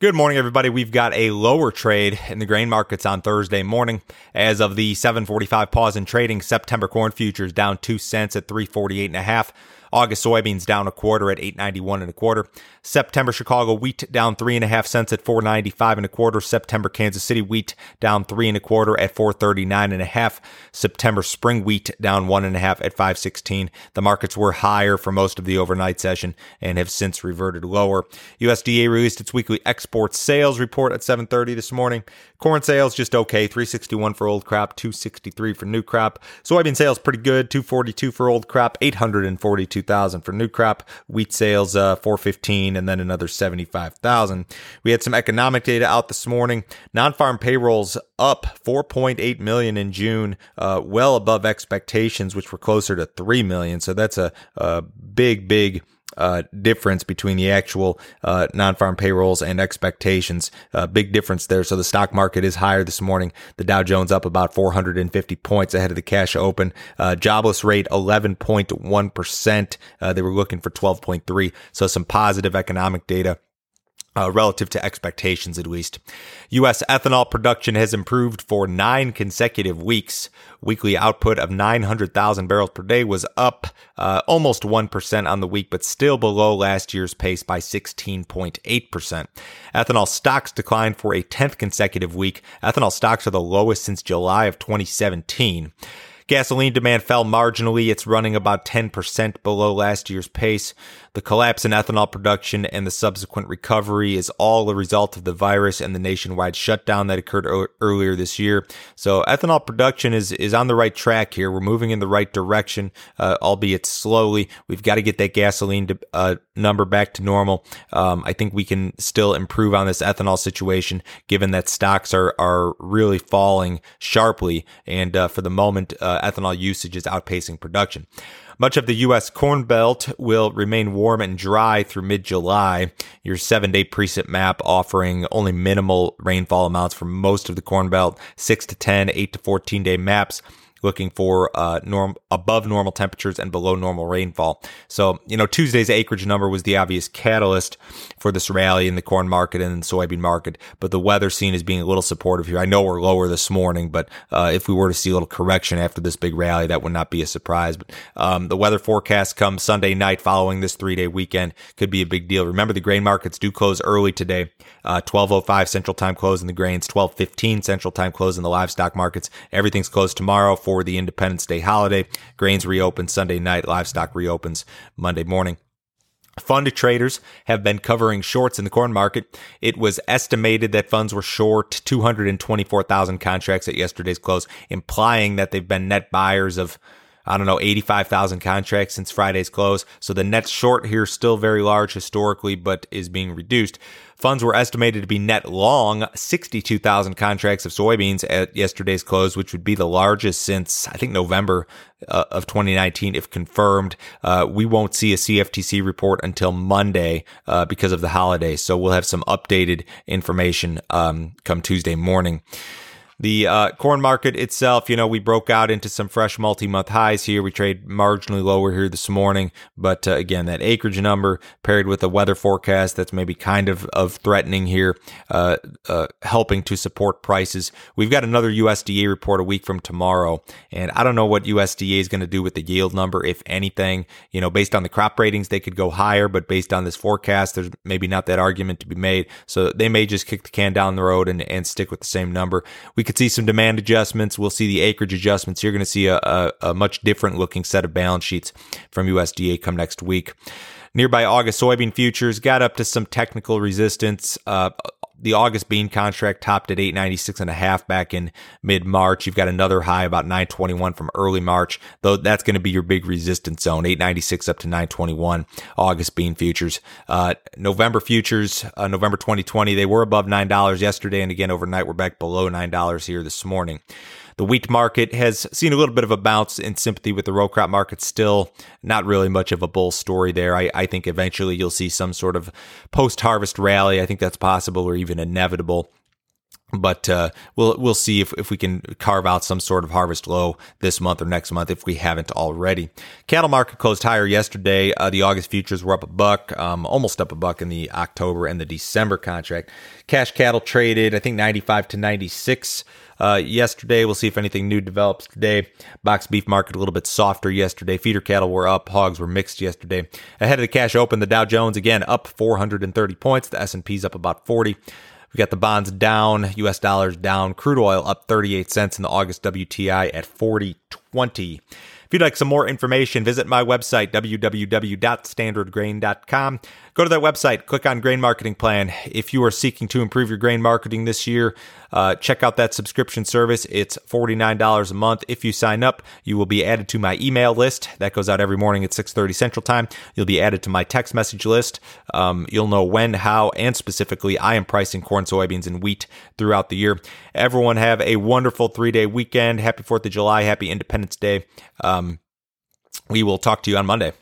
Good morning, everybody. We've got a lower trade in the grain markets on Thursday morning. As of the 745 pause in trading, September corn futures down two cents at 348 and a half. August soybeans down a quarter at 891 and a quarter. September Chicago wheat down three and a half cents at 495 and a quarter. September Kansas City wheat down three and a quarter at 439 and a half. September spring wheat down one and a half at 516. The markets were higher for most of the overnight session and have since reverted lower. USDA released its weekly export sales report at 730 this morning. Corn sales just okay, 361 for old crop, 263 for new crop. Soybean sales pretty good, 242 for old crop, 842,000 for new crop. Wheat sales uh, 415 and then another 75,000. We had some economic data out this morning. Non-farm payrolls up 4.8 million in June, uh, well above expectations, which were closer to 3 million. So that's a, a big, big uh, difference between the actual uh, non-farm payrolls and expectations. Uh, big difference there. So the stock market is higher this morning. The Dow Jones up about 450 points ahead of the cash open. Uh, jobless rate 11.1 percent. Uh, they were looking for 12.3. So some positive economic data uh, relative to expectations at least. U.S. ethanol production has improved for nine consecutive weeks. Weekly output of 900,000 barrels per day was up uh, almost 1% on the week, but still below last year's pace by 16.8%. Ethanol stocks declined for a 10th consecutive week. Ethanol stocks are the lowest since July of 2017. Gasoline demand fell marginally. It's running about 10% below last year's pace. The collapse in ethanol production and the subsequent recovery is all a result of the virus and the nationwide shutdown that occurred o- earlier this year. So ethanol production is, is on the right track here. We're moving in the right direction, uh, albeit slowly. We've got to get that gasoline to, uh, number back to normal. Um, I think we can still improve on this ethanol situation given that stocks are, are really falling sharply. And, uh, for the moment, uh, ethanol usage is outpacing production. Much of the U.S. Corn Belt will remain warm and dry through mid July. Your seven day precip map offering only minimal rainfall amounts for most of the Corn Belt, 6 to 10, 8 to 14 day maps looking for uh, norm above normal temperatures and below normal rainfall. So, you know, Tuesday's acreage number was the obvious catalyst for this rally in the corn market and soybean market, but the weather scene is being a little supportive here. I know we're lower this morning, but uh, if we were to see a little correction after this big rally, that would not be a surprise. But um, the weather forecast comes Sunday night following this three day weekend could be a big deal. Remember, the grain markets do close early today. Uh, 12:05 Central Time close in the grains, 12:15 Central Time close in the livestock markets. Everything's closed tomorrow for the Independence Day holiday. Grains reopen Sunday night, livestock reopens Monday morning. Fund traders have been covering shorts in the corn market. It was estimated that funds were short 224,000 contracts at yesterday's close, implying that they've been net buyers of I don't know, 85,000 contracts since Friday's close. So the net short here is still very large historically, but is being reduced. Funds were estimated to be net long 62,000 contracts of soybeans at yesterday's close, which would be the largest since I think November uh, of 2019, if confirmed. Uh, we won't see a CFTC report until Monday uh, because of the holiday. So we'll have some updated information um, come Tuesday morning. The uh, corn market itself, you know, we broke out into some fresh multi-month highs here. We trade marginally lower here this morning, but uh, again, that acreage number paired with a weather forecast that's maybe kind of of threatening here, uh, uh helping to support prices. We've got another USDA report a week from tomorrow, and I don't know what USDA is going to do with the yield number, if anything. You know, based on the crop ratings, they could go higher, but based on this forecast, there's maybe not that argument to be made. So they may just kick the can down the road and, and stick with the same number. We could see some demand adjustments. We'll see the acreage adjustments. You're going to see a, a, a much different looking set of balance sheets from USDA come next week. Nearby August soybean futures got up to some technical resistance. Uh, the August bean contract topped at 896 and a half back in mid March. You've got another high about 921 from early March, though that's going to be your big resistance zone, 896 up to 921 August bean futures. Uh, November futures, uh, November 2020, they were above $9 yesterday. And again, overnight, we're back below $9 here this morning. The wheat market has seen a little bit of a bounce in sympathy with the row crop market. Still, not really much of a bull story there. I, I think eventually you'll see some sort of post harvest rally. I think that's possible or even inevitable. But uh, we'll we'll see if, if we can carve out some sort of harvest low this month or next month if we haven't already. Cattle market closed higher yesterday. Uh, the August futures were up a buck, um, almost up a buck in the October and the December contract. Cash cattle traded, I think, 95 to 96 uh, yesterday. We'll see if anything new develops today. Box beef market a little bit softer yesterday. Feeder cattle were up. Hogs were mixed yesterday. Ahead of the cash open, the Dow Jones again up 430 points. The S&P's up about 40. We got the bonds down, US dollars down, crude oil up 38 cents in the August WTI at 40.20. If you'd like some more information, visit my website, www.standardgrain.com. Go to that website, click on Grain Marketing Plan. If you are seeking to improve your grain marketing this year, uh, check out that subscription service. It's $49 a month. If you sign up, you will be added to my email list. That goes out every morning at 6.30 Central Time. You'll be added to my text message list. Um, you'll know when, how, and specifically I am pricing corn, soybeans, and wheat throughout the year. Everyone have a wonderful three-day weekend. Happy 4th of July. Happy Independence Day. Um, we will talk to you on Monday.